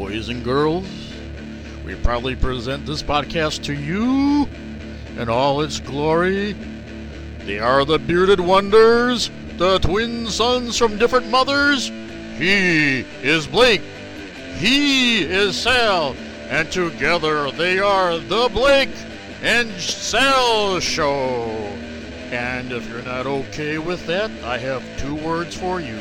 boys and girls. We proudly present this podcast to you in all its glory. They are the bearded wonders, the twin sons from different mothers. He is Blake. He is Sal. And together they are the Blake and Sal Show. And if you're not okay with that, I have two words for you.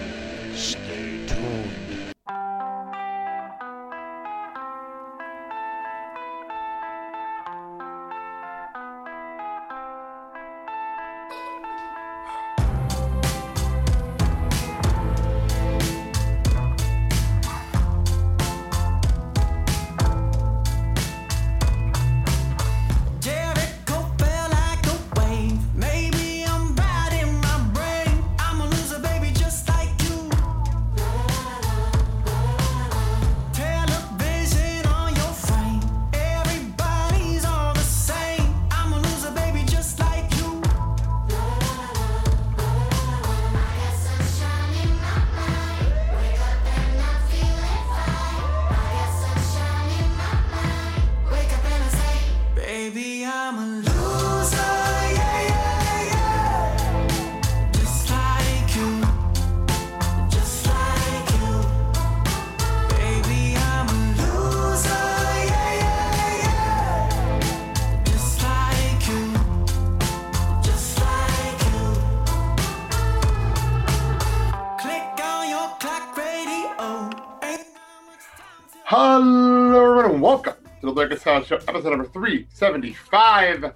The and Sal Show, episode number 375.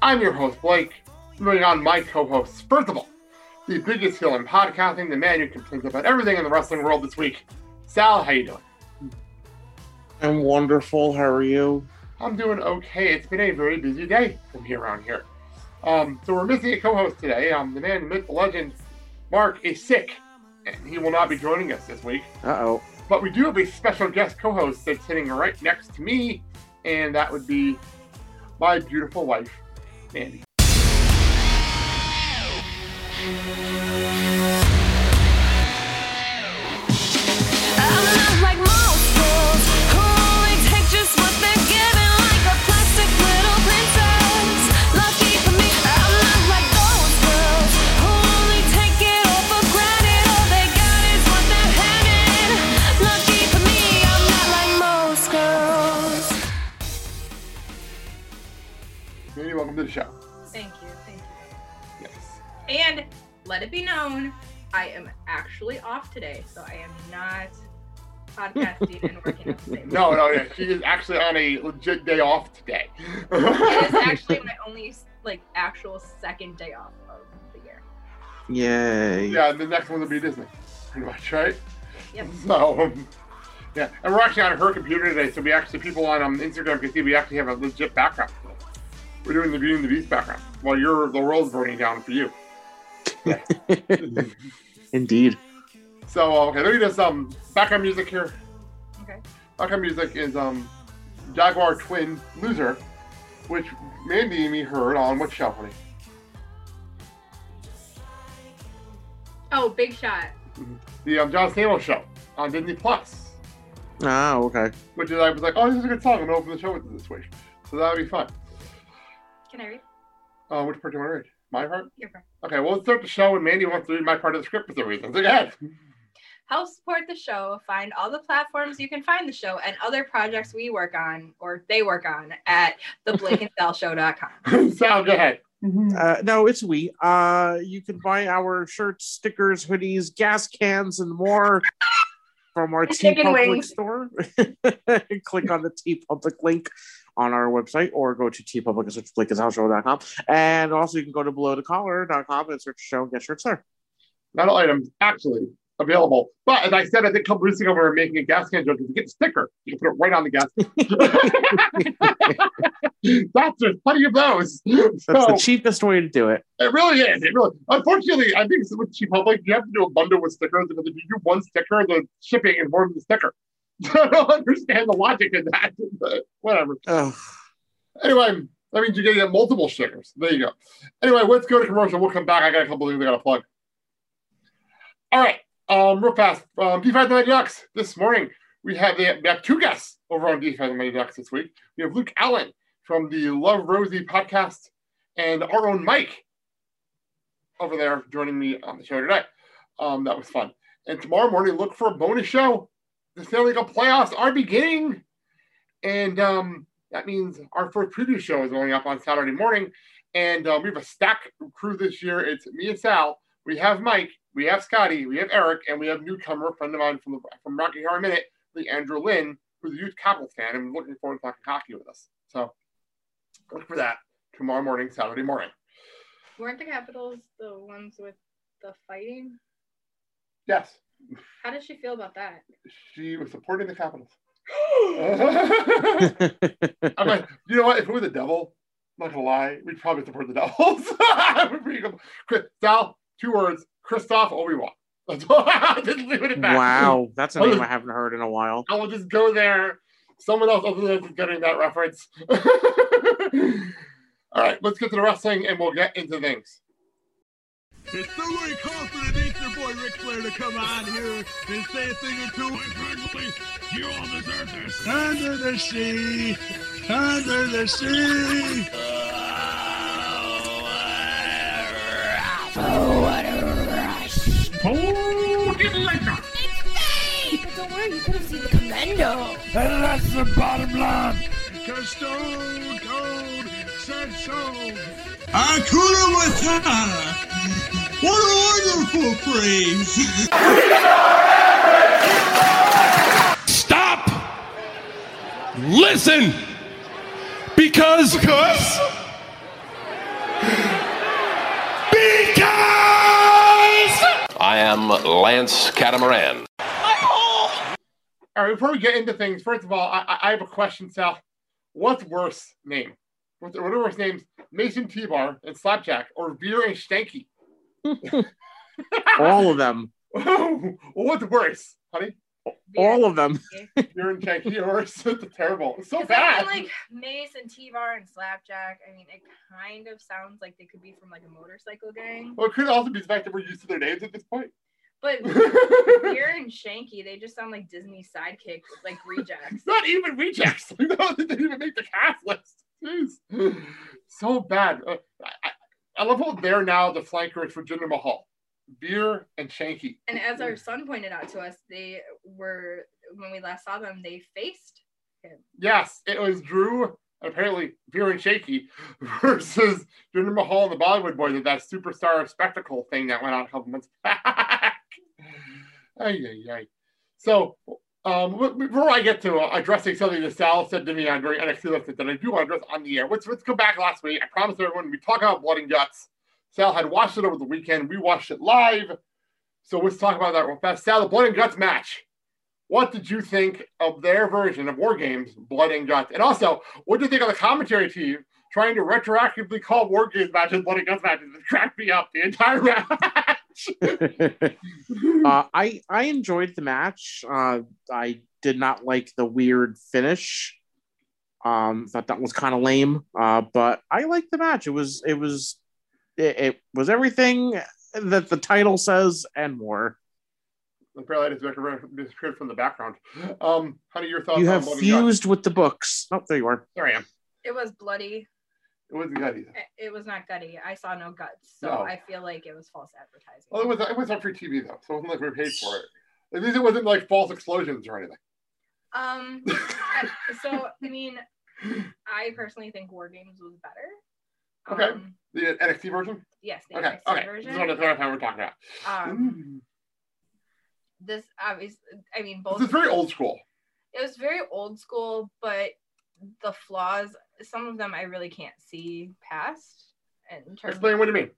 I'm your host, Blake. Moving on, my co hosts. First of all, the biggest heel in podcasting, the man who can think about everything in the wrestling world this week. Sal, how you doing? I'm wonderful. How are you? I'm doing okay. It's been a very busy day from here around here. Um, so we're missing a co-host today. Um, the man, the myth, the legend, Mark is sick, and he will not be joining us this week. Uh oh. But we do have a special guest co-host that's sitting right next to me, and that would be my beautiful wife, Mandy. Be known, I am actually off today, so I am not podcasting and working at the same time. No, no, yeah. She is actually on a legit day off today. It is actually my only like actual second day off of the year. Yay. yeah, the next one will be Disney, pretty much, right? Yep. So, um, yeah, and we're actually on her computer today, so we actually people on um, Instagram can see we actually have a legit background. We're doing the Beauty and the Beast background while you're the world's burning down for you. Indeed. So uh, okay, let me just um background music here. Okay. Background music is um Jaguar Twin Loser, which Mandy and me heard on what show, honey? Oh, big shot. The um, John Stamos show on Disney Plus. Ah, okay. Which is I was like, oh, this is a good song. I'm gonna open the show with this week, so that'll be fun. Can I read? Uh, which part do you want to read? My part? Your part. Okay, well, let's start the show, and Mandy wants to read my part of the script for some reason. So go ahead. Help support the show. Find all the platforms you can find the show and other projects we work on or they work on at theblakeandsalshow.com. Sal, go ahead. Uh, no, it's we. Uh, you can buy our shirts, stickers, hoodies, gas cans, and more from our T Chicken Public wings. store. Click on the TeePublic link on our website or go to TeePublic and search blakeishouseshow.com. And also, you can go to belowthecollar.com and search show and get shirts there. Not all items actually available. But as I said, I think a couple weeks ago we were making a gas can joke. If you get a sticker, you can put it right on the gas. That's there's plenty of those. That's So, the cheapest way to do it. it really is. It really. Unfortunately, I think it's with cheap public, you have to do a bundle with stickers because if you do one sticker, the shipping is more than the sticker. I don't understand the logic of that, but whatever. Anyway, that means you're getting multiple stickers. There you go. Anyway, let's go to commercial. We'll come back. I got a couple things I got to plug. All right. Um, real fast. Um, D5 Ducks this morning we have, the, we have two guests over on Defense Money Ducks this week. We have Luke Allen from the Love Rosie podcast and our own Mike over there joining me on the show today. Um, that was fun. And tomorrow morning, look for a bonus show. The Stanley Cup playoffs are beginning. And um, that means our first preview show is going up on Saturday morning. And uh, we have a stack crew this year. It's me and Sal. We have Mike, we have Scotty, we have Eric, and we have newcomer friend of mine from the from Rocky Horror Minute, the Andrew Lynn, who's a youth Capitals fan and looking forward to talking hockey with us. So look for that tomorrow morning, Saturday morning. Weren't the Capitals the ones with the fighting? Yes, How does she feel about that? she was supporting the Capitals. I'm like, you know what? If it were the devil, I'm not gonna lie, we'd probably support the Devils. We'd be good. Chris, Sal, two words: Christoph Obi Wan. That's all. Just leave it at that. wow, that's a name I haven't heard in a while. I will just go there. Someone else other than is getting that reference. All right, let's get to the wrestling and we'll get into things. It's nobody confident needs their boy Ric Flair to come on here and say a thing or two. And frankly, you all deserve this. Under the sea, under the sea. Oh, get later. But don't worry, you could have seen the commando. And that's the bottom line. Cause Stone Cold said so. Hakuna Matata. What a wonderful phrase. Stop! Listen! Because. Because? Because! I am Lance Catamaran. All right, before we get into things, first of all, I, I- I have a question, Sal. What's worse name? What's, what are worse names? Mace and T-Bar and Slapjack or Veer and Shanky? All of them. What's worse, honey? All of them. Veer and Shanky are worse. It's terrible. It's so Because I bad. mean, like Mace and T-Bar and Slapjack. I mean, it kind of sounds like they could be from like a motorcycle gang. well, it could also be the fact that we're used to their names at this point. But Veer and Shanky, they just sound like Disney sidekicks, like rejects. Not even rejects. no, they didn't even make the cast list. Jeez. So bad. Uh, I, I- love how they're now the flankers for Jinder Mahal. Veer and Shanky. And as our son pointed out to us, they were when we last saw them, they faced him. Yes, it was Drew apparently Veer and Shanky versus Jinder Mahal and the Bollywood Boys at that superstar spectacle thing that went on a couple months back. Ay, ay, ay. So, um, before I get to uh, addressing something that Sal said to me on during NXT Lifted that I do want to address on the air, let's, let's go back last week. I promised everyone we talk about Blood and Guts. Sal had watched it over the weekend. We watched it live. So let's talk about that real fast. Sal, the Blood and Guts match. What did you think of their version of War Games, Blood and Guts? And also, what did you think of the commentary team trying to retroactively call War Games matches Blood and Guts matches? It cracked me up the entire match. uh, I I enjoyed the match. Uh, I did not like the weird finish. Um, thought that was kind of lame. Uh, but I liked the match. It was it was it, it was everything that the title says and more. Apparently, I just disappeared from the background. Um, honey, your thoughts You have Blood and Guts? fused with the books. Oh, there you are. There I am. It was bloody. It wasn't either. It- was not gutty. I saw no guts, so No. I feel like it was false advertising. Well, it was it was on free TV though, so it wasn't like we paid for it. At least it wasn't like false explosions or anything. Um, so I mean, I personally think War Games was better. Okay. Um, The NXT version. yes, the Okay. NXT Okay. version. This is what the time we're talking about. Um, this obviously, I mean, both. This is very old school. It was very old school, but the flaws, some of them, I really can't see past. Terms, Explain what do you mean?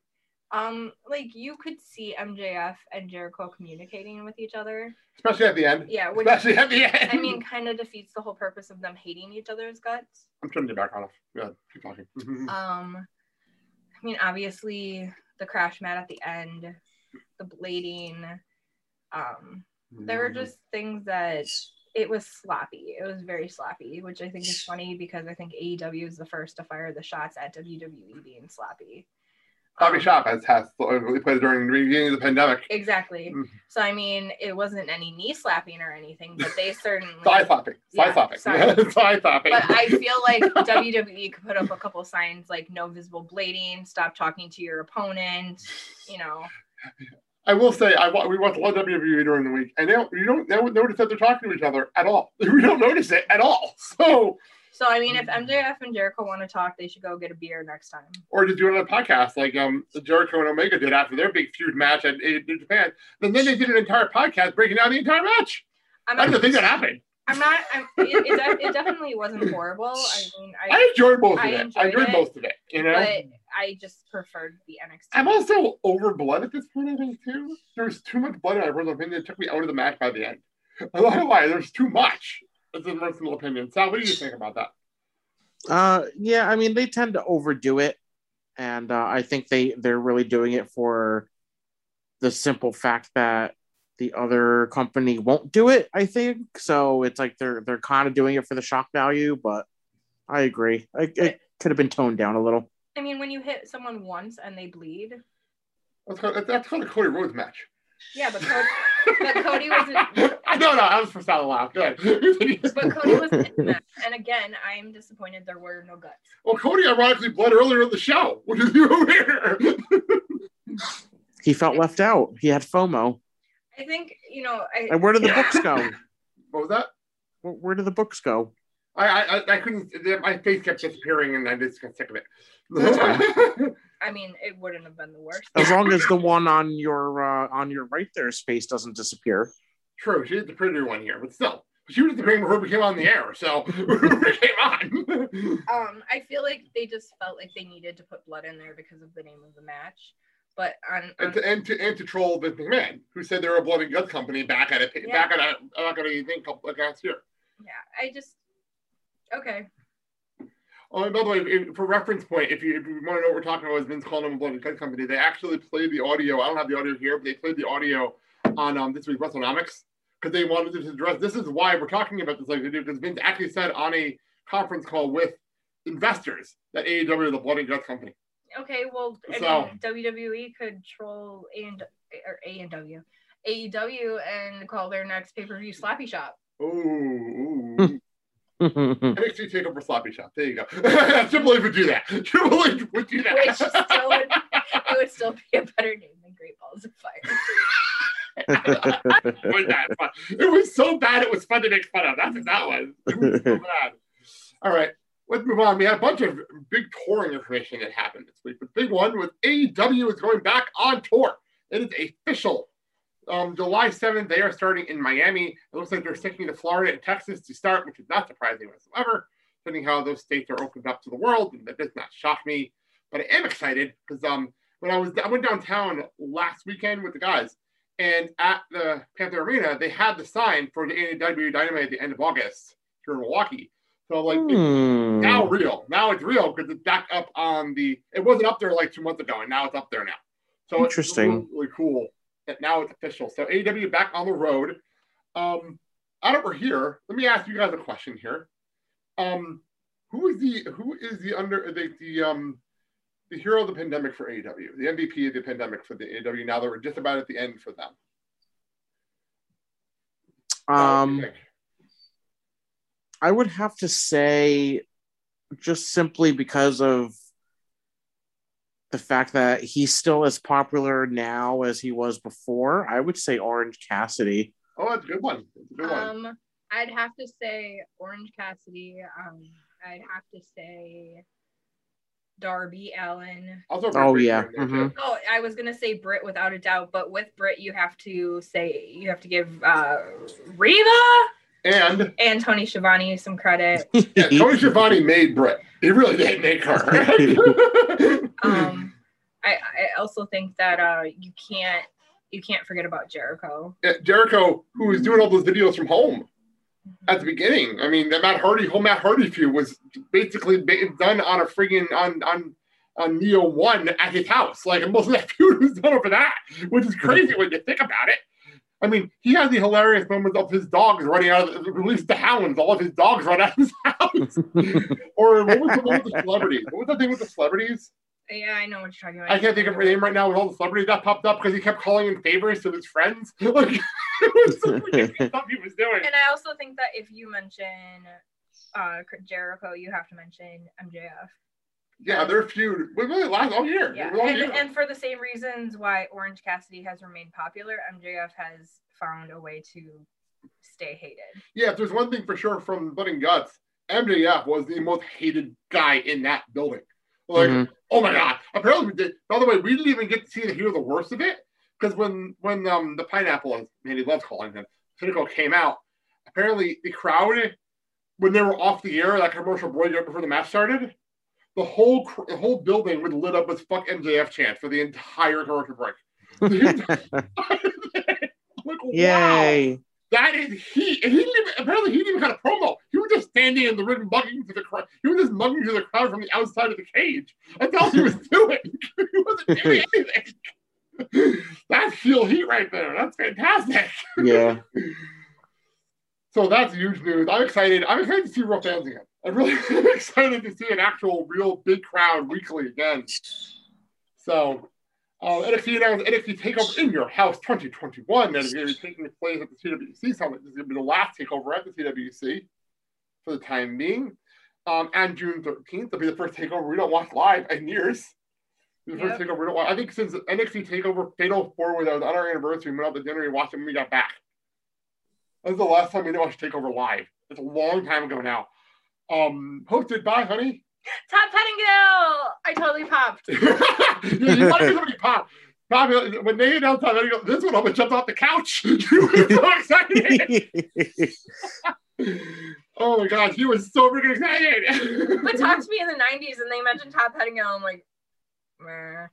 um, like you could see MJF and Jericho communicating with each other. Especially at the end. Yeah, which Especially at the end. I mean, kind of defeats the whole purpose of them hating each other's guts. I'm turning your background off. Yeah, keep talking. Um, I mean, obviously the crash mat at the end, the blading. Um, there were just things that it was sloppy. It was very sloppy, which I think is funny because I think AEW is the first to fire the shots at WWE being sloppy. Bobby Um, Shop has has played during the beginning of the pandemic. Exactly. Mhm. So I mean, it wasn't any knee slapping or anything, but they certainly. Thigh slapping. Thigh slapping. Thigh slapping. But I feel like WWE could put up a couple signs like no visible blading, stop talking to your opponent, you know. I will say, I we watched a lot of WWE during the week, and they don't, you don't, they don't notice that they're talking to each other at all. We don't notice it at all. So, So I mean, if MJF and Jericho want to talk, they should go get a beer next time. or just do it on a podcast like um Jericho and Omega did after their big feud match at in Japan. And then they did an entire podcast breaking down the entire match. I'm I didn't think that happened. I'm not. I'm, it, it, de- it definitely wasn't horrible. I mean, I, I enjoyed most of I it. I enjoyed enjoyed it, most of it. You know. but I just preferred the NXT. I'm also over blood at this point, I think, too. There's too much blood in my personal opinion. It took me out of the match by the end. I'm not gonna lie, there's too much. That's a personal opinion. Sal, what do you think about that? Uh, yeah, I mean they tend to overdo it, and uh, I think they they're really doing it for the simple fact that the other company won't do it. I think so. It's like they're they're kind of doing it for the shock value, but I agree. I, it could have been toned down a little. I mean, when you hit someone once and they bleed, That's called, that's called a Cody Rhodes match. yeah, but Cody, but Cody wasn't. no, no, I was for Sal laugh. Good. But Cody wasn't in the match. And again, I'm disappointed there were no guts. well, Cody ironically bled earlier in the show, which is even weirder. He felt left out. He had FOMO. I think you know. I, And where did the books go? what was that? Where, where did the books go? I, I, I- I couldn't. My face kept disappearing, and I just got sick of it. I mean, it wouldn't have been the worst. As long as the one on your uh, on your right there space doesn't disappear. True, she is the prettier one here, but still, she was the bring before we came on the air, so we came on. Um, I feel like they just felt like they needed to put blood in there because of the name of the match. But on, on and, to, and to and to troll Vince McMahon, who said they're a blood and guts company back at it Yeah. back at a back at a thing couple like last year. yeah, I just okay. Oh, and by the way, if, for reference point, if you, if you want to know what we're talking about, is Vince calling them a blood and guts company. They actually played the audio. I don't have the audio here, but they played the audio on um, this week's WrestleNomics because they wanted to address. This is why we're talking about this like they do because Vince actually said on a conference call with investors that AEW is a blood and guts company. Okay, well, I So- mean, WWE could troll and or A and W, AEW, and call their next pay per view Slappy Shop. Ooh, ooh. NXT Takeover Sloppy Shop. There you go. Triple H would do that. Triple H would do that. Which still would, it would still be a better name than Great Balls of Fire. It was that. It was so bad it was fun to make fun of. That's what that was. It was so bad. All right, let's move on. We had a bunch of big touring information that happened this week. The big one was AEW is going back on tour. It is official. Um, July 7th, they are starting in Miami. It looks like they're sticking to Florida and Texas to start, which is not surprising whatsoever, depending how those states are opened up to the world. And that does not shock me. But I am excited because um, when I was I went downtown last weekend with the guys, and at the Panther Arena, they had the sign for the AEW Dynamite at the end of August here in Milwaukee. So like Hmm. now real. Now it's real because it's back up on the. It wasn't up there like two months ago, and now it's up there now. So it's Interesting. really, really cool that now it's official. So AEW back on the road. Um, that we're here, let me ask you guys a question here. Um, who is the who is the under the, the um the hero of the pandemic for AEW, the MVP of the pandemic for the AEW? Now that we're just about at the end for them. What do you Um? I would have to say, just simply because of the fact that he's still as popular now as he was before, I would say Orange Cassidy. oh, that's a good one. That's a good one. Um, I'd have to say Orange Cassidy. Um, I'd have to say Darby Allin. Also, Oh, Britt yeah. Baker in there, too. Oh, I was gonna say Britt without a doubt, but with Britt you have to say you have to give uh, Reba And and Tony Schiavone some credit. yeah, Tony Schiavone made Britt. He really did make her. Um, I, I also think that uh, you can't you can't forget about Jericho. Yeah, Jericho, who was doing all those videos from home at the beginning. I mean, the Matt Hardy whole Matt Hardy feud was basically done on a friggin' on on on Neo One at his house. Like most of that feud was done over that, which is crazy when you think about it. I mean, he had the hilarious moments of his dogs running out of the, release the hounds. All of his dogs run out of his house. or what was the one with the celebrities? What was the thing with the celebrities? Yeah, I know what you're talking about. I can't think of her name right now with all the celebrities that popped up because he kept calling in favors to his friends. Like, it was some stuff he was doing. And I also think that if you mention uh Jericho, you have to mention MJF. Yeah, their feud we really last all year. Yeah, all and, year. and for the same reasons why Orange Cassidy has remained popular, MJF has found a way to stay hated. yeah, if there's one thing for sure from Blood and Guts, MJF was the most hated guy in that building. Like, Mhm. oh my god! Apparently, we did. By the way, we didn't even get to see the hear the worst of it because when when um the pineapple, as Mandy loves calling him, Pinnacle came out. Apparently, the crowd when they were off the air, that commercial break right before the match started, the whole the whole building would lit up with "fuck MJF" chants for the entire commercial break. Like, wow. Yay. That is he, and he didn't even, apparently he didn't even have a promo. He was just standing in the ring, mugging to the crowd. He was just mugging to the crowd from the outside of the cage. That's all he was doing. he wasn't doing anything. That's heel heat right there. That's fantastic. Yeah. So that's huge news. I'm excited. I'm excited to see real fans again. I'm really excited to see an actual, real big crowd weekly again. So, uh, NXT announced NXT Takeover in Your House 2021 that is going to be taking place at the CWC Summit. This is going to be the last takeover at the CWC for the time being. Um, and June 13th, will be the first takeover we don't watch live in years. The first Yep. takeover we don't watch. I think since NXT Takeover Fatal Four was on our anniversary, we went out to dinner and watched it when we got back. That was the last time we didn't watch Takeover live. It's a long time ago now. Um, hosted by Honey. Todd Pettengill! I totally popped. yeah, you want to somebody pop. Pop, when they announced that, I go, this one almost jumped off the couch. you were so excited. oh my gosh, you were so freaking excited. But talk to me in the 90s and they mentioned Todd Pettengill. I'm like, meh.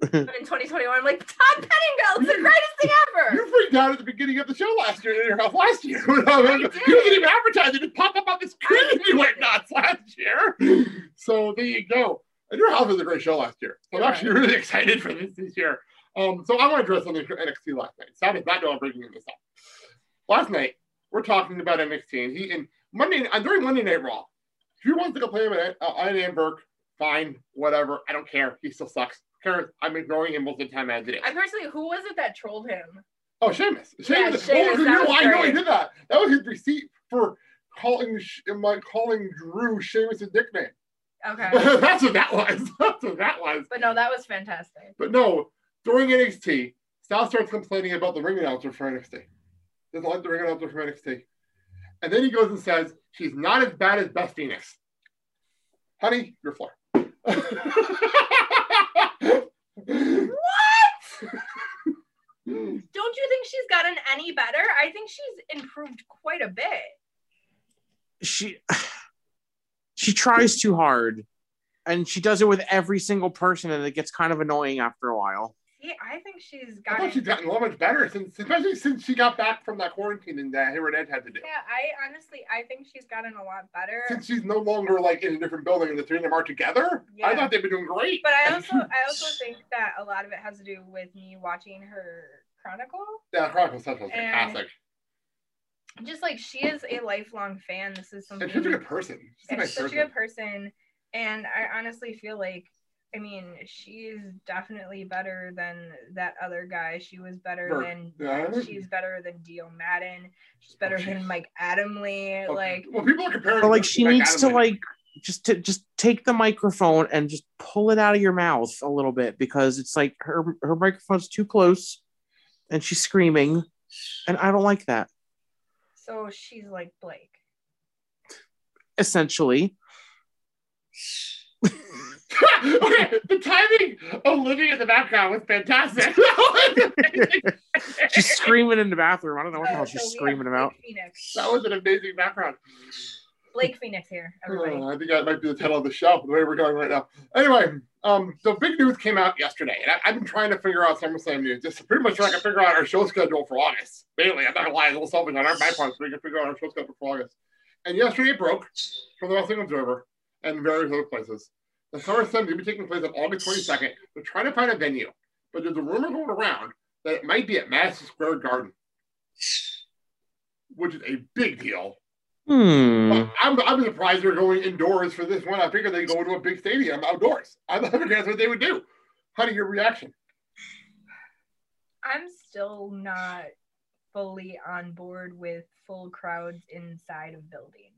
But in 2021, I'm like, Todd Pettengill, it's the greatest thing ever. You freaked out at the beginning of the show last year in your house last year. you wasn't even advertising. It popped up on the screen I and you went nuts last year. So there you go. And your house was a great show last year. So I'm You're actually really excited for this this year. Um, so I want to address something from NXT last night. Sam does not know I'm bringing this up. Last night, we're talking about NXT, and he and Monday uh, during Monday Night Raw, if he wants to complain about uh, Ian Burke, fine, whatever. I don't care. He still sucks. Cares. I'm ignoring him most of the time as it is. I personally, who was it that trolled him? Oh, Sheamus. Yeah, Sheamus. Oh, I know he did that. That was his receipt for calling my calling Drew Sheamus' nickname. Okay. That's what that was. That's what that was. But no, that was fantastic. But no, during NXT, Sal starts complaining about the ring announcer for NXT. Doesn't like the ring announcer from NXT. And then he goes and says, she's not as bad as Beth Phoenix. Honey, you're floor. Don't you think she's gotten any better? I think she's improved quite a bit. she she tries too hard and she does it with every single person and it gets kind of annoying after a while I think she's I thought gotten. she's gotten so much better since, especially since she got back from that quarantine and that her and Ed had to do. Yeah, I honestly, I think she's gotten a lot better. Since she's no longer like in a different building and the three of them are together, Yeah. I thought they'd been doing great. But I also, I also think that a lot of it has to do with me watching her Chronicle. yeah, Chronicle stuff was fantastic. Just like she is a lifelong fan. This is something. And she's a good person. She's a nice such person. a good person, and I honestly feel like, I mean, she's definitely better than that other guy. She was better Burke. than. Yeah. She's better than Dio Maddin. She's better Okay. than Mike Adamle. Like, well, people are comparing. but like she Mike needs to like just to just take the microphone and just pull it out of your mouth a little bit because it's like her her microphone's too close and she's screaming and i don't like that so she's like Blake. essentially okay, the timing of living in the background was fantastic. she's screaming in the bathroom i don't know what the hell So she's we screaming about Phoenix. that was an amazing background. Blake Phoenix here, everybody. Oh, I think that might be the title of the show, the way we're going right now. Anyway, um, so big news came out yesterday, and I, I've been trying to figure out SummerSlam news, just pretty much trying to figure out our show schedule for August. Mainly, I'm not gonna lie, it's a little selfish on our my part, so we can figure out our show schedule for August. And yesterday it broke from the Wrestling Observer and various other places. The summer SummerSlam will be taking place on August 22nd. They're trying to find a venue, but there's a rumor going around that it might be at Madison Square Garden, which is a big deal Hmm. I'm, I'm surprised they're going indoors for this one. I figured they go to a big stadium outdoors. I figured that's what they would do. How do your reaction? I'm still not fully on board with full crowds inside of buildings.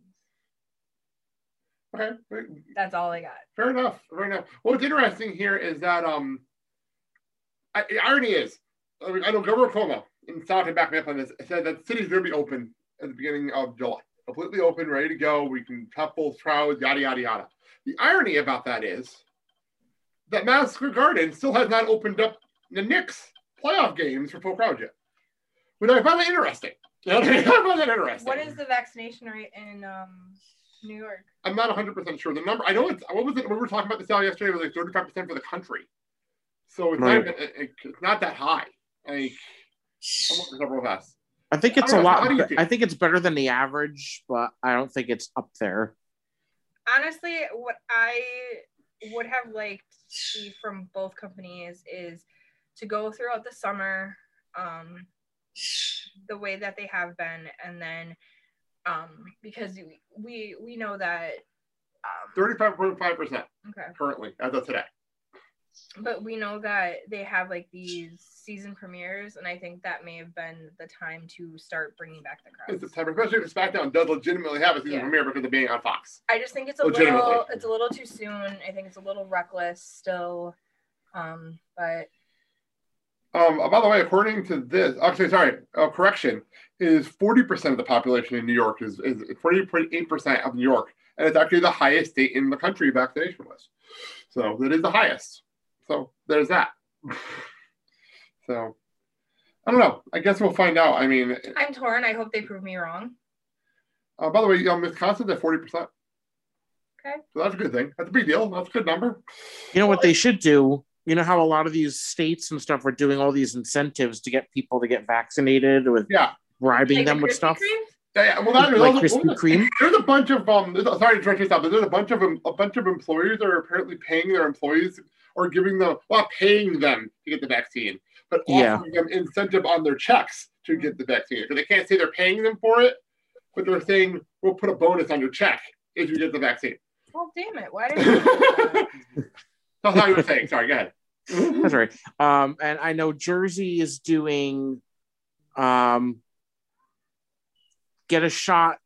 Okay. That's all I got. fair enough. Fair enough. What's interesting here is that um, I, the irony is, I, know Governor Cuomo in South and back me up on this said that the city's going to be open at the beginning of July, completely open, ready to go. We can have full crowds, yada yada yada. The irony about that is that Madison Square Garden still has not opened up the Knicks playoff games for full crowd yet, which I find that interesting. I find that interesting. What is the vaccination rate in um, New York? I'm not 100 percent sure. The number I know it's what was it? We were talking about this out yesterday. It was like 35 percent for the country, so it's Right. not it- it's not that high. Like I'm looking up real fast. I think it's I a know, lot. how be- I think it's better than the average, but I don't think it's up there. Honestly, what I would have liked to see from both companies is to go throughout the summer um, the way that they have been, and then um, because we- we know that um, 35.5 percent currently as of today. but we know that they have like these season premieres, and I think that may have been the time to start bringing back the In crowds. September, especially if SmackDown does legitimately have a season Yeah. premiere because of being on Fox. I just think it's a little it's a little too soon. I think it's a little reckless still. Um, but Um, by the way, according to this, actually, sorry, uh, correction, is 40% of the population in New York is, is 40.8% of New York, and it's actually the highest state in the country vaccination list. So it is the highest. So there's that. so I don't know. I guess we'll find out. I mean, I'm torn. I hope they prove me wrong. uh, by the way, um, Wisconsin's at 40%. Okay. So that's a good thing. That's a big deal. That's a good number. You know what they should do? You know how a lot of these states and stuff are doing all these incentives to get people to get vaccinated with Yeah. bribing Like the them with stuff, Kremes? Yeah, yeah. Well, that, like there's, Krispy Kreme. there's a bunch of um. Sorry to interrupt you, but there's a bunch of em- a bunch of employers that are apparently paying their employees or giving them, well, paying them to get the vaccine, but Yeah. offering them incentive on their checks to get the vaccine. So they can't say they're paying them for it, but they're saying we'll put a bonus on your check if you get the vaccine. Well, damn it! Why didn't you do that? That's how you were saying. Sorry, go ahead. That's right. Um, and I know Jersey is doing um, get a shot,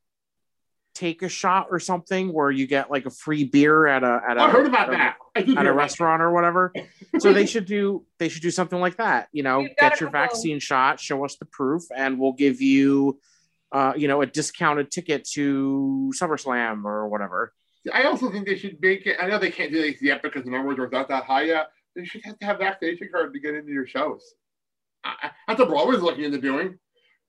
take a shot or something where you get like a free beer at a at a I heard about that. I at a about restaurant or whatever. So they should do they should do something like that. You know, get your couple- vaccine shot, show us the proof, and we'll give you uh, you know, a discounted ticket to SummerSlam or whatever. I also think they should make it. I know they can't do this yet because the numbers are not that high yet. They should have to have vaccination card to get into your shows. I, I- that's what Broadway's looking into doing.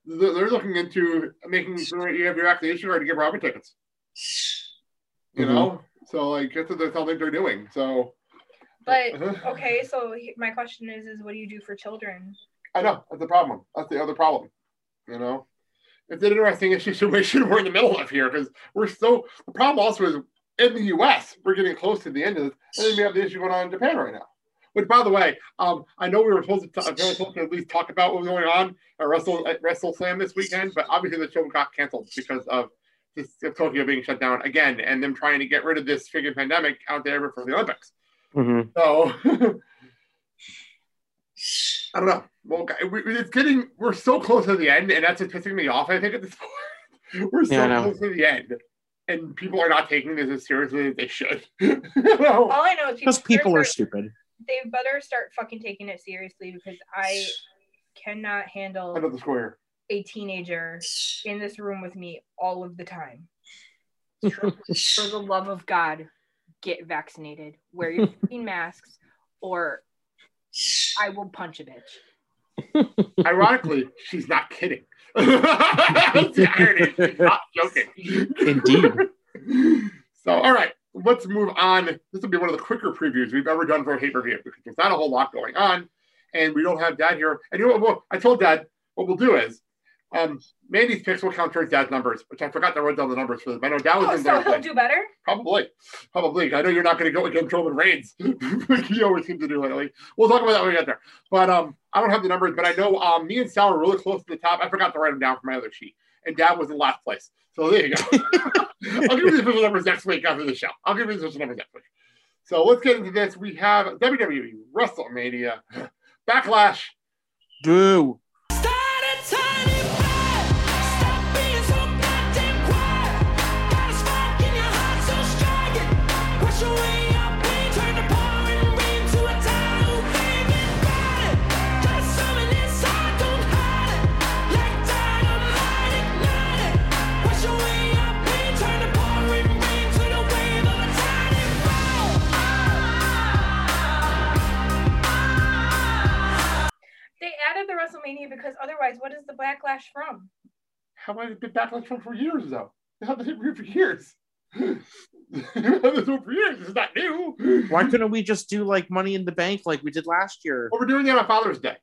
They're, they're looking into making sure you have your vaccination card to get Broadway tickets. You Mhm. know, so like that's what they sound like they're doing. So But Uh-huh. okay, so he- my question is: is what do you do for children? I know that's the problem. That's the other problem. You know, it's an interesting situation we're in the middle of here because we're so. The problem also is in the U.S. We're getting close to the end of this, and then we have the issue going on in Japan right now. Which, by the way, um, I know we were supposed to, t- I was supposed to at least talk about what was going on at Wrestle at Wrestle Slam this weekend, but obviously the show got canceled because of this of Tokyo being shut down again, and them trying to get rid of this freaking pandemic out there before the Olympics. Mhm. So I don't know. Well, we, we- it's getting we're so close to the end, and that's what's pissing me off. I think at this point, we're so Yeah, close to the end, and people are not taking this as seriously as they should. You? All I know is Because people are stupid. They better start fucking taking it seriously because I cannot handle I know the score here. a teenager in this room with me all of the time. For the love of God, get vaccinated. Wear your fucking masks, or I will punch a bitch. Ironically, she's not kidding. That's the irony. She's not joking. Indeed. So, all right, let's move on. This will be one of the quicker previews we've ever done for a pay per view because there's not a whole lot going on, and we don't have Dad here. And you know what? I told Dad what we'll do is, um, Mandy's picks will count towards Dad's numbers, which I forgot to write down the numbers for them. I know Dad was Oh, in so there. he'll do better. Probably, probably. I know you're not going to go against Roman Reigns, like he always seems to do lately. We'll talk about that when we get there. But um, I don't have the numbers, but I know um, me and Sal are really close to the top. I forgot to write them down for my other sheet. and Dad was in last place. So there you go. I'll give you the official numbers next week after the show. I'll give you the official numbers next week. So let's get into this. We have WWE WrestleMania Backlash. Boo. Added because otherwise, what is the backlash from? How have I been Backlash from for years though? They have this here for years. This one for years. This is not new. Why couldn't we just do like Money in the Bank like we did last year? Well, we're doing it on Father's Day.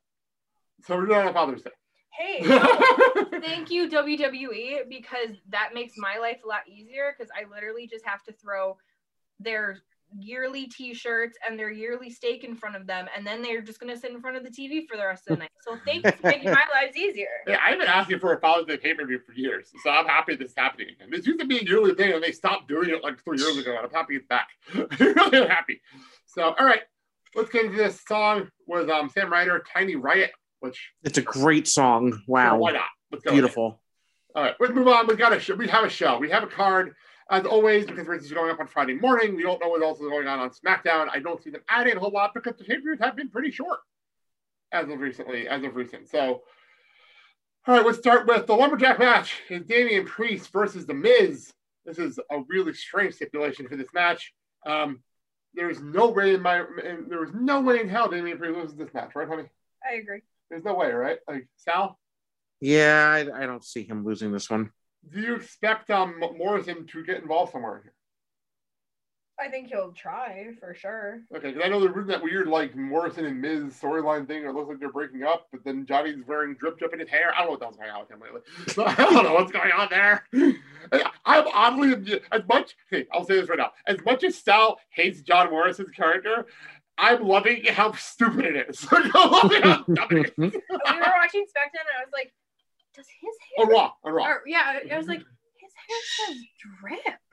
So we're doing it on Father's Day. Hey, thank you WWE because that makes my life a lot easier because I literally just have to throw their yearly t-shirts and their yearly steak in front of them and then they're just going to sit in front of the TV for the rest of the night. So thank you for making my lives easier. Yeah, I've been asking for a Father's Day pay per view for years, so I'm happy this is happening again. This used to be a yearly thing, and they stopped doing it like three years ago, and I'm happy it's back. really happy. So, all right, let's get into this song with um, Sam Ryder, Tiny Riot, which It's a great song. Wow. why not? Let's go. Beautiful. All right, let's move on. We got a show. We have a show. We have a card. As always, because this is going up on Friday morning, we don't know what else is going on on SmackDown. I don't see them adding a whole lot because the pay-per-views have been pretty short as of recently, as of recent. So, all right, let's start with the lumberjack match. Is Damian Priest versus The Miz. This is a really strange stipulation for this match. Um, there's no way in my, in, there was no way in hell Damian Priest loses this match, right, honey? I agree. There's no way, right? Like Sal, Yeah, I, I don't see him losing this one. Do you expect um Morrison to get involved somewhere here? I think he'll try for sure. Okay, because I know they're doing that weird like Morrison and Miz storyline thing. It looks like they're breaking up, but then Johnny's wearing drip drip in his hair. I don't know what the hell's going on with him lately. So I don't know what's going on there. I'm oddly as much. Okay, I'll say this right now. As much as Sal hates John Morrison's character, I'm loving how stupid it is. I'm loving how dumb it is. we were watching SmackDown and I was like, does his hair? On Raw, on Raw. Or, yeah, I was like, his hair says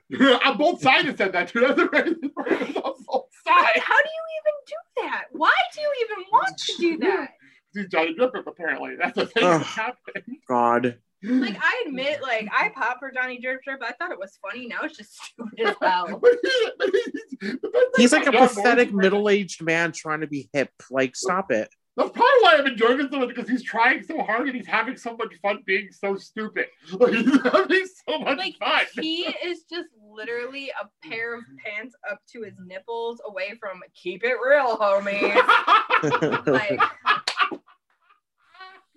drip. on both sides, it said that too. That's the reason for it. On both How, sides. how do you even do that? Why do you even want to do that? He's Johnny Drip Drip, apparently. That's the thing Ugh. that's happening. God. Like I admit, like I pop for Johnny Drip Drip. I thought it was funny. Now it's just stupid as hell. But he- but he's, He's like a pathetic middle-aged man trying to be hip. Like, stop it. That's probably why I'm enjoying it so much because he's trying so hard and he's having so much fun being so stupid. Like, he's having so much Like fun. he is just literally a pair of pants up to his nipples away from keep it real, homie. Like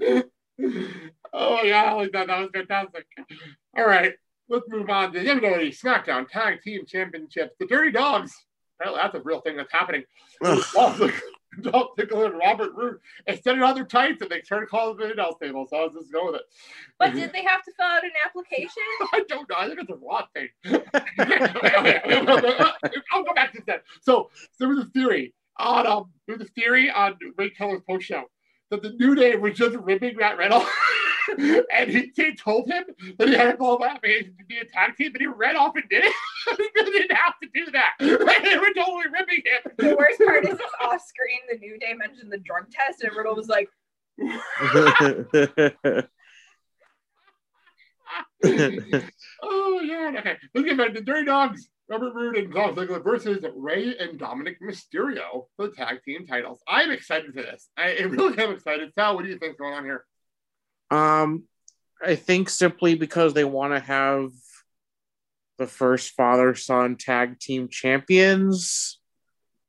oh my god, I like that. That was fantastic. All right, let's move on to the WWE SmackDown Tag Team Championships. The Dirty Dogs. Apparently, that's a real thing that's happening. Dolph Ziggler and Robert Roode instead of other tights and they started calling the announce table. So I was just going with it. But did they have to fill out an application? I don't know. I think it's a raw thing. I'll go back to that. So there was a theory on um, there was a theory on Ray Keller's post show that the New Day was just ripping Matt Riddle. and he, told him that he had to go back to be a tag team, but he ran off and did it. he didn't have to do that. they were totally ripping him. The worst part is off screen, the New Day mentioned the drug test, and Riddle was like, oh yeah. Okay. Let's get back to the Dirty Dogs. Robert Roode and Dolph Ziggler versus Rey and Dominic Mysterio for the tag team titles. I'm excited for this. I, I really am excited. Sal, what do you think's going on here? Um, I think simply because they want to have the first father son tag team champions.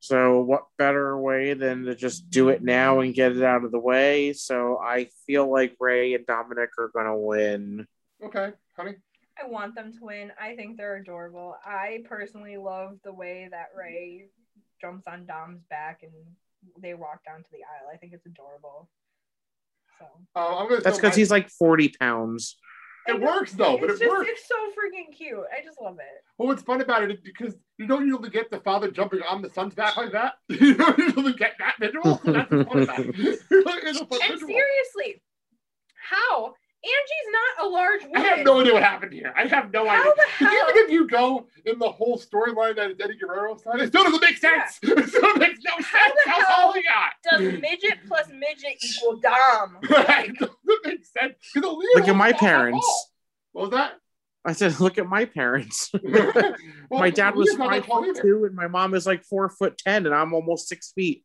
So, what better way than to just do it now and get it out of the way? So, I feel like Rey and Dominic are going to win. Okay, honey. I want them to win. I think they're adorable. I personally love the way that Rey jumps on Dom's back and they walk down to the aisle. I think it's adorable. So Uh, I'm gonna That's because my- he's like 40 pounds. It works though, but it's it just works. it's so freaking cute. I just love it. Well, what's fun about it is because you don't usually get the father jumping on the son's back like that. You don't usually get that visual. So that's what's fun about it. It's a fun And visual. seriously, how Angie's not a large woman. I have no idea what happened here. I have no How idea. the Because hell- Even if you go in the whole storyline that Eddie Guerrero side, it still doesn't make sense. It still makes no sense. the That's hell all we got. Does midget plus midget equal Dom? it doesn't make sense. 'Cause Aaliyah Look at my parents. What was that? I said, look at my parents. Well, my dad was Aaliyah's five foot two, and my mom is like four foot ten, and I'm almost six feet.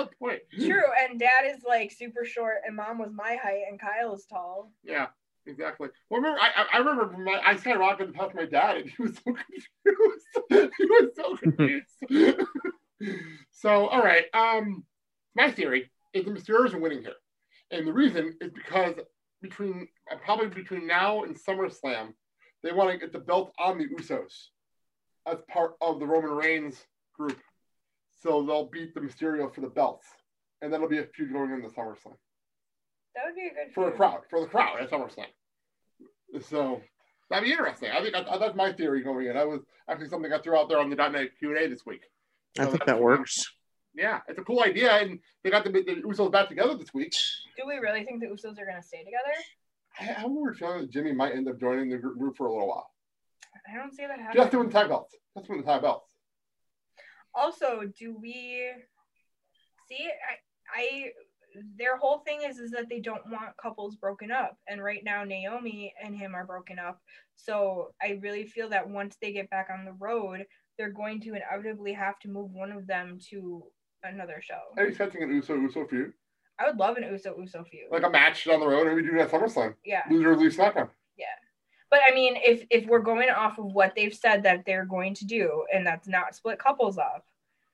Valid point. True, and dad is like super short, and mom was my height, and Kyle is tall. Yeah, exactly. Well, remember, I, I- I remember from my, I skyrocketed past my dad, and he was so confused. he was so confused. so, all right. Um, my theory is the Mysterios are winning here, and the reason is because between uh, probably between now and SummerSlam, they want to get the belt on the Usos as part of the Roman Reigns group, so they'll beat the Mysterio for the belts, and that'll be a feud going into SummerSlam That would be a good for the feud. crowd, for the crowd at SummerSlam. So that'd be interesting. I think I, that's my theory going in. That was actually something I threw out there on the .NET Q and A this week. I think that works. Yeah, it's a cool idea, and they got the, the Usos back together this week. Do we really think the Usos are going to stay together? I I have a weird feeling that Jimmy might end up joining the group for a little while. I don't see that happening. Just doing tag belts. Just doing the tag belts. Also do we see I, I their whole thing is is that they don't want couples broken up and right now naomi and him are broken up so i really feel that once they get back on the road they're going to inevitably have to move one of them to another show Are you expecting an Uso Uso feud? i would love an uso uso feud Like a match down the road, and we do that SummerSlam. yeah Loser leaves SmackDown. But i mean if if we're going off of what they've said that they're going to do and that's not split couples up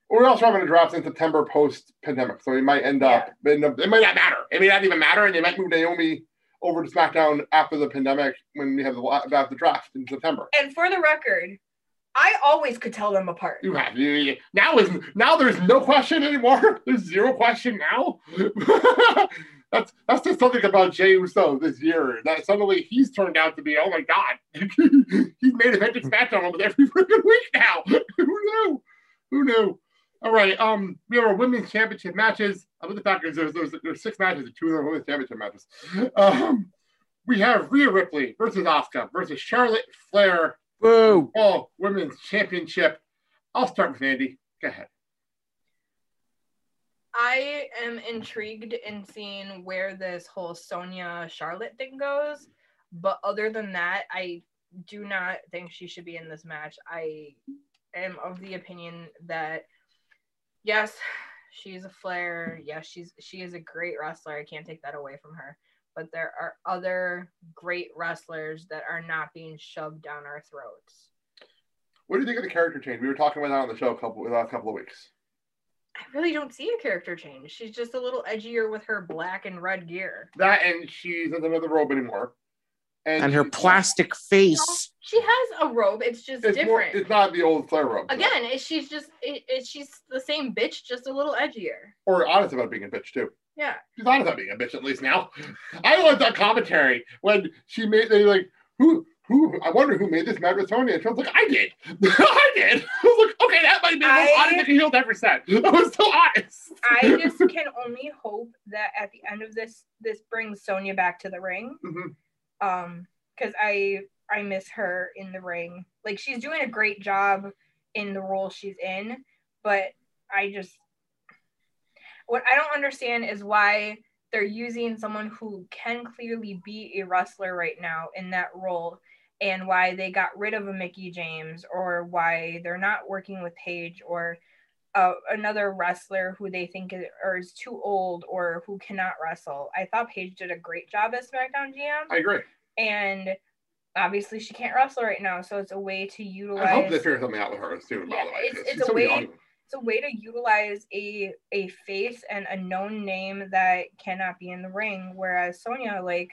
We're also having a draft in September post pandemic, so it might end up, end up. It might not matter. It may not even matter, and they might move Naomi over to SmackDown after the pandemic when we have the after the draft in September. and for the record i always could tell them apart You have you, you- now is now there's no question anymore. There's zero question now. that's that's just something about Jey Uso this year. That suddenly he's turned out to be oh my god, he's made a eventing SmackDown almost every freaking week now. Who knew? Who knew? All right, um, we have our women's championship matches. I at the fact there's, there's there's six matches, two of them are women's championship matches. Um, we have Rhea Ripley versus Asuka versus Charlotte Flair Boo! All women's championship. I'll start with Andy. Go ahead. I am intrigued in seeing where this whole Sonya Charlotte thing goes. But other than that, I do not think she should be in this match. I am of the opinion that yes, she's a flair. Yes, she's she is a great wrestler. I can't take that away from her. But there are other great wrestlers that are not being shoved down our throats. What do you think of the character change? We were talking about that on the show a couple last couple of weeks. I really don't see a character change. She's just a little edgier with her black and red gear. That and she's in another robe anymore. And and her she's- plastic face. She has a robe. It's just It's more. different. It's not the old Flair robe. Again, it, she's just it, it, she's the same bitch, just a little edgier. Or honest about being a bitch too. Yeah. She's honest about being a bitch at least now. I love that commentary when she made they like who who I wonder who made this match with Sonya. And she was like, I did. I did. I was like, okay, that might be the most I- honest thing he'll ever said. I was so honest. I just can only hope that at the end of this, this brings Sonya back to the ring. Mhm. Um, because I I miss her in the ring. Like she's doing a great job in the role she's in, but I just what I don't understand is why they're using someone who can clearly be a wrestler right now in that role and why they got rid of a Mickie James or why they're not working with Paige or uh, another wrestler who they think is, or is too old or who cannot wrestle. I thought Paige did a great job as SmackDown GM I agree. and obviously she can't wrestle right now so it's a way to utilize I hope they figure something out with her soon. By Yeah, the way, it's- 'cause it's a way- young. it's a way to utilize a a face and a known name that cannot be in the ring whereas sonya like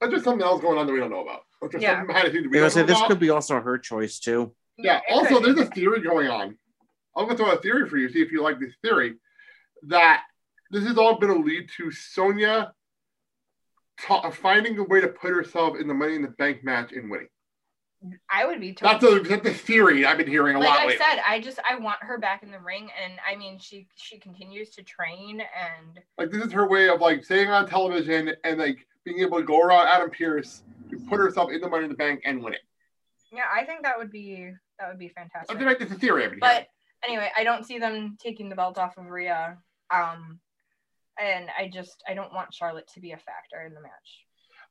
There's just something else going on that we don't know about. Or just Yeah. something behind the scenes that we Because don't know this about. could be also her choice too. Yeah. it Also, could. there's a theory going on. I'm going to throw a theory for you, see if you like this theory. That this is all going to lead to Sonya ta- finding a way to put herself in the Money in the Bank match and winning. I would be That's totally. the, that's the theory I've been hearing a like lot I lately. said, I just I want her back in the ring, and I mean she she continues to train, and Like this is her way of like staying on television and like being able to go around Adam Pearce, to put herself in the Money in the Bank and win it. yeah, I think that would be that would be I fantastic. feel like that's the theory I've been hearing. But anyway, I don't see them taking the belt off of Rhea. Um, and I just I don't want Charlotte to be a factor in the match.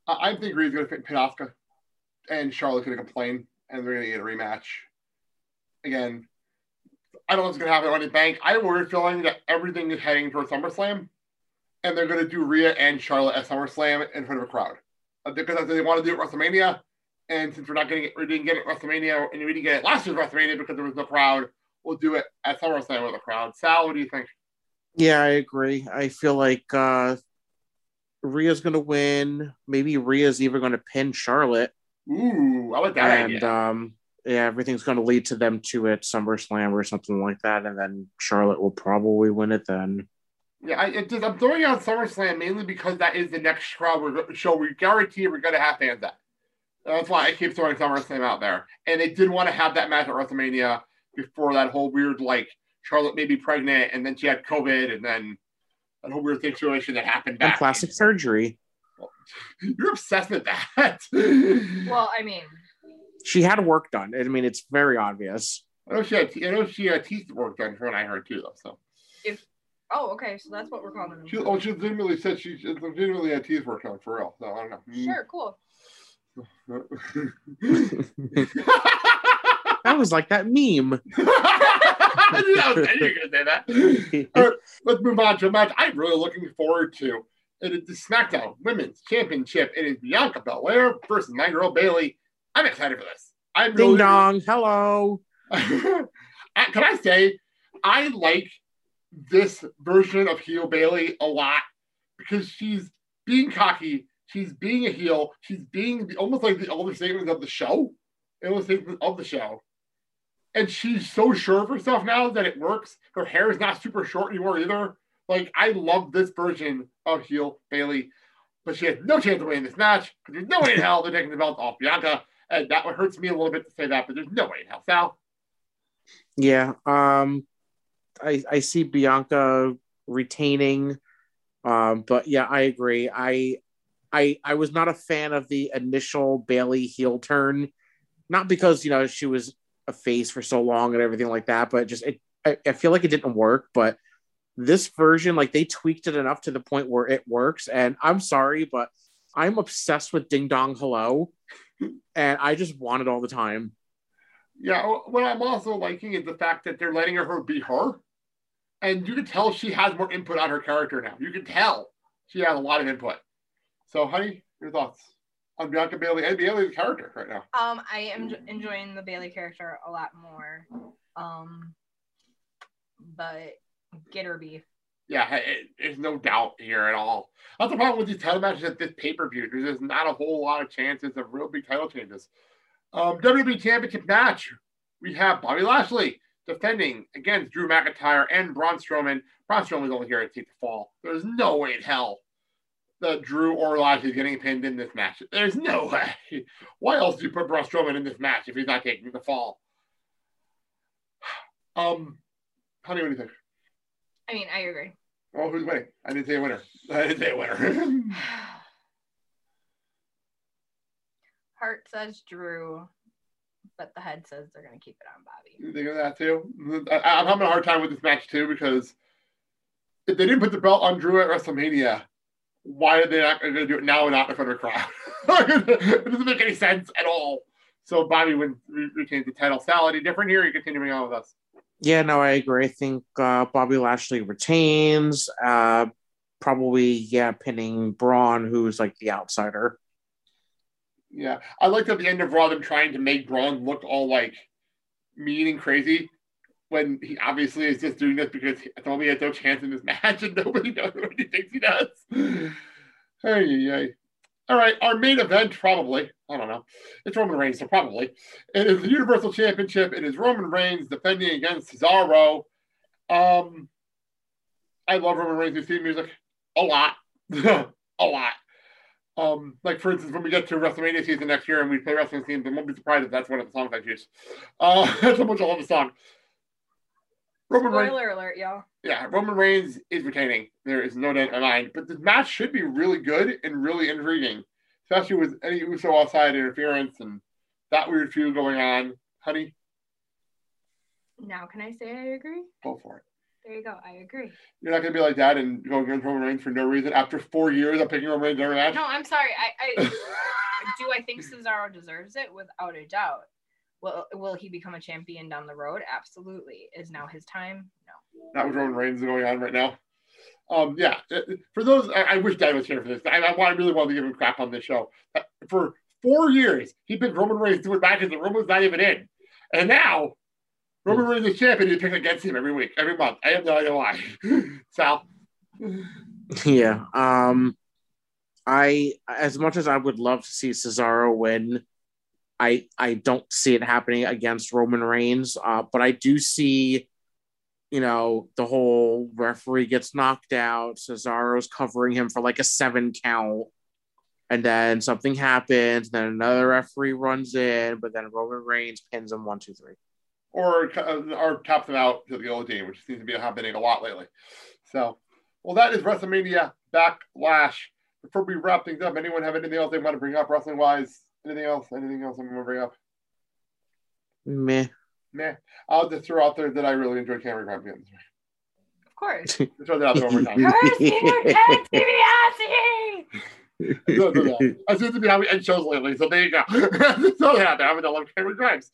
I I think Rhea's gonna fit pin Asuka, and Charlotte's gonna complain, and they're gonna get a rematch. Again, I don't know what's gonna happen on the bank. I have a weird feeling that everything is heading towards SummerSlam, and they're gonna do Rhea and Charlotte at SummerSlam in front of a crowd Uh, because they want to do it at WrestleMania. And since we're not getting it, we didn't get it at WrestleMania, and we didn't get it last year's WrestleMania because there was no crowd, we'll do it at SummerSlam with a crowd. Sal, what do you think? Yeah, I agree. I feel like uh Rhea's gonna win. Maybe Rhea's even gonna pin Charlotte. Ooh, I like that and idea. um yeah, everything's gonna lead to them to it SummerSlam or something like that, and then Charlotte will probably win it then. Yeah, I, it just, I'm throwing out SummerSlam mainly because that is the next crowd we're, go- show we guarantee we're going to have fans at. That's why I keep throwing SummerSlam out there. And they did want to have that match at WrestleMania before that whole weird, like, Charlotte may be pregnant and then she had COVID and then that whole weird situation that happened And plastic surgery. You're obsessed with that. Well, I mean, She had work done. I mean, it's very obvious. I know she had, I know she had teeth work done from what I heard too, though. So if oh okay, so that's what we're calling them. she, oh, she legitimately said she she legitimately had teeth work done for real. So I don't know. Sure, cool. That was like that meme. I knew was- you were gonna say that. All right, let's move on to a match I'm really looking forward to. It is the SmackDown Women's Championship. It is Bianca Belair versus my girl Bayley. I'm excited for this. I'm Ding really, dong. Hello. I- Can I say I like this version of heel Bayley a lot because she's being cocky. She's being a heel. She's being the, almost like the older statement of the show. Older statement of the show. And she's so sure of herself now that it works. Her hair is not super short anymore either. Like I love this version of heel Bayley, but she has no chance of winning this match because there's no way in hell they're taking the belt off Bianca. And that hurts me a little bit to say that, but there's no way in hell. Sal. Yeah. Um I I see Bianca retaining. Um, but yeah, I agree. I I I was not a fan of the initial Bayley heel turn. Not because, you know, she was a face for so long and everything like that, but just it I, I feel like it didn't work. But this version, like they tweaked it enough to the point where it works. And I'm sorry, but I'm obsessed with Ding Dong Hello. And I just want it all the time. Yeah, what I'm also liking is the fact that they're letting her be her. And you can tell she has more input on her character now. You can tell she has a lot of input. So, honey, your thoughts on Bianca Bayley and Bayley's character right now? Um, I am enjoying the Bayley character a lot more. Um, but get her beef. Yeah, it, there's no doubt here at all. That's the problem with these title matches at this pay per view. There's just not a whole lot of chances of real big title changes. Um, WWE Championship match. We have Bobby Lashley defending against Drew McIntyre and Braun Strowman. Braun Strowman's only here to take the fall. There's no way in hell that Drew or Lashley is getting pinned in this match. There's no way. Why else do you put Braun Strowman in this match if he's not taking the fall? Um, honey, what do you think? I mean, I agree. Well, who's winning? I didn't say a winner. I didn't say a winner. Heart says Drew, but the head says they're gonna keep it on Bobby. you think of that too? I, I'm having a hard time with this match too because if they didn't put the belt on Drew at WrestleMania, why are they not going to do it now and not in front of a crowd? it doesn't make any sense at all. So Bobby wins, re- retains the title. Sal, any different here? Or you continuing on with us? Yeah, no, I agree. I think uh, Bobby Lashley retains. Uh, probably, yeah, pinning Braun, who's like the outsider. Yeah, I liked at the end of Raw them trying to make Braun look all like mean and crazy when he obviously is just doing this because he has no chance in this match and nobody knows what he thinks he does. Hey, hey. All right, our main event probably. I don't know. It's Roman Reigns, so probably. It is the Universal Championship. It is Roman Reigns defending against Cesaro. Um, I love Roman Reigns' theme music a lot, a lot. Um, like for instance, when we get to WrestleMania season next year and we play wrestling themes, I won't be surprised if that's one of the songs I choose. Uh, that's how much I love the song. Roman Reigns, Spoiler alert, y'all. yeah, Roman Reigns is retaining. There is no doubt in my mind. But this match should be really good and really intriguing, especially with any Uso outside interference and that weird feud going on. Honey, Now, can I say I agree? go for it. There you go. I agree. You're not going to be like that and go against Roman Reigns for no reason after four years of picking Roman Reigns every match. No, I'm sorry. I, I do. I think Cesaro deserves it without a doubt. Will Will he become a champion down the road? Absolutely. Is now his time? No. That was Roman Reigns going on right now. Um, yeah, uh, for those, I, I wish Dad was here for this. I, I, I really wanted to give him crap on this show. Uh, For four years, he picked Roman Reigns doing matches that Roman's not even in. And now, Roman Reigns is champion. He picked against him every week, every month. I have no idea why. Sal, Yeah. Um I as much as I would love to see Cesaro win, I I don't see it happening against Roman Reigns. Uh, but I do see, you know, the whole referee gets knocked out, Cesaro's covering him for like a seven count, and then something happens, then another referee runs in, but then Roman Reigns pins him one, two, three. Or uh, or taps him out to the guillotine, which seems to be happening a lot lately. So, well, that is WrestleMania Backlash. Before we wrap things up, anyone have anything else they want to bring up wrestling wise? Anything else? Anything else I'm going to bring up? Meh. Nah. I'll just throw out there that I really enjoyed Cameron Grimes again. Of course. Just throw that out there one more time. No, no, no. I seem to be how we end shows lately, so there you go. Just throw that out there. I'm gonna love Cameron Grimes.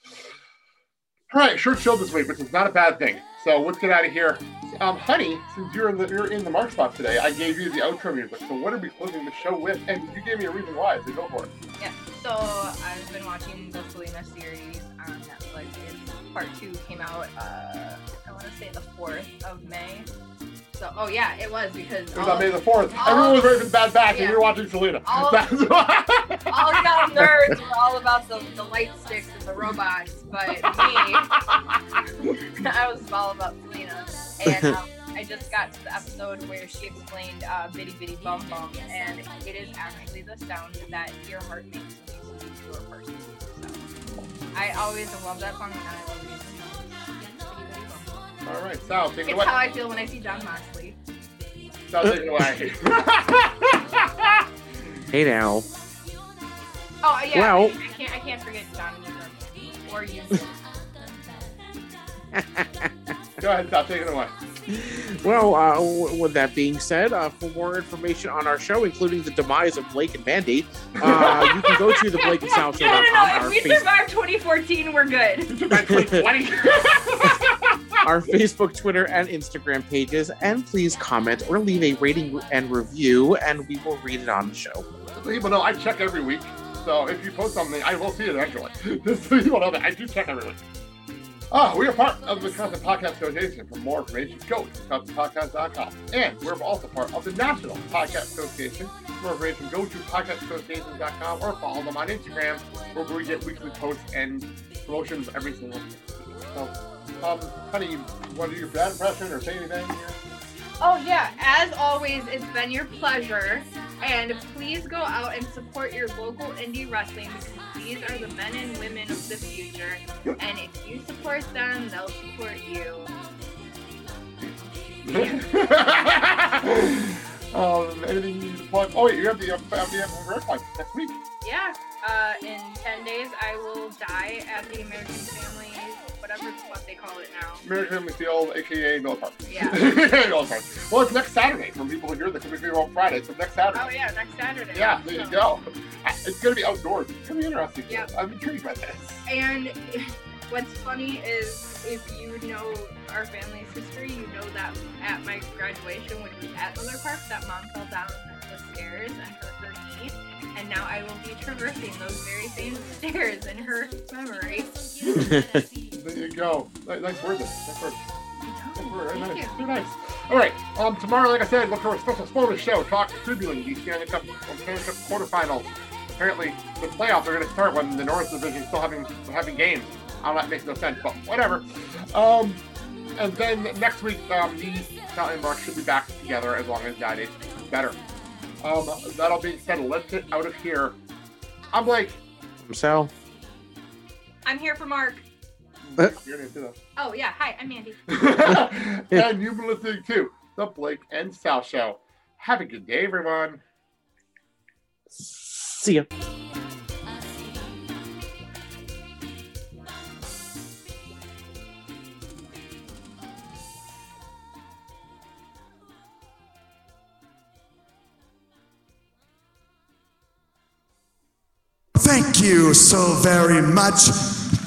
All right, short show this week, which is not a bad thing. So let's get out of here. Um, honey, since you're in the you're in the mark spot today, I gave you the outro music. So what are we closing the show with? And you gave me a reason why, so go for it. Yeah. So I've been watching the Selena series on Netflix. Part two came out. Uh, I want to say the fourth of May. So oh yeah, it was because It was on May the fourth. Everyone was raving bad back, and Yeah. we were watching Selena. All- That's why. all nerds were all about the, the light sticks and the robots, but me, I was all about Selena. And um, I just got to the episode where she explained uh, Bidi Bidi Bom Bom, and it is actually the sound that your heart makes when you listen to a person. So I always love that song, and I love it All right, Sal, take it It's away. how I feel when I see Jon Moxley. Sal, take it away. Hey now. Oh yeah, Well- I, I can't I can't forget John Newberg or you. Go ahead, Sal, take it away. Well, uh, w- with that being said, uh, for more information on our show, including the demise of Blake and Mandy, uh, you can go to the Blake and Sal No, no, no. our, If we face- survive 2014, we're good. Back to 2020. our Facebook, Twitter, and Instagram pages. And please comment or leave a rating and review, and we will read it on the show. So people know, I check every week. So if you post something, I will see it eventually. Just so people know that I do check every week. Ah, we are part of the Content Podcast Association. For more information, go to contentpodcast.com. And we're also part of the National Podcast Association. For more information, go to podcastassociation.com or follow them on Instagram, where we get weekly posts and promotions every single week. So, um, honey, you want to do your bad impression or say anything here? Oh yeah, as always, it's been your pleasure. And please go out and support your local indie wrestling because these are the men and women of the future. And if you support them, they'll support you. um, anything you need to plug? Oh, wait, you have the, uh, have the Red next week. Yeah. Uh, in 10 days, I will die at the American Family, whatever the fuck they call it now. American Family Field, aka Miller Park. Yeah. Miller Park. Well, it's next Saturday from people who hear this. It's going to be on Friday, so next Saturday. Oh yeah, next Saturday. Yeah, there you go. It's going to be outdoors. It's going to be interesting. Yeah. I'm intrigued by this. And what's funny is if you know our family's history, you know that at my graduation, which was at Miller Park, that mom fell down the stairs and hurt her knee. And now I will be traversing those very same stairs in her memory. There you go. Nice, nice word. there. Nice word. Nice word. Very nice. Very nice. All right. Um, tomorrow, like I said, look for a special spoiler show. Talk Tribune, DC Stanley Cup, Stanley Cup quarterfinals. Apparently, the playoffs are going to start when the North Division is still having having games. I don't know that makes no sense, but whatever. Um, and then next week, um, the Scott and Mark should be back together as long as that is better. Um, that all being said, let's get out of here. I'm Blake. I'm Sal. I'm here for Mark. Eh? Oh yeah, hi, I'm Mandy. and you've been listening to the Blake and Sal Show. Have a good day, everyone. See ya. Thank you so very much.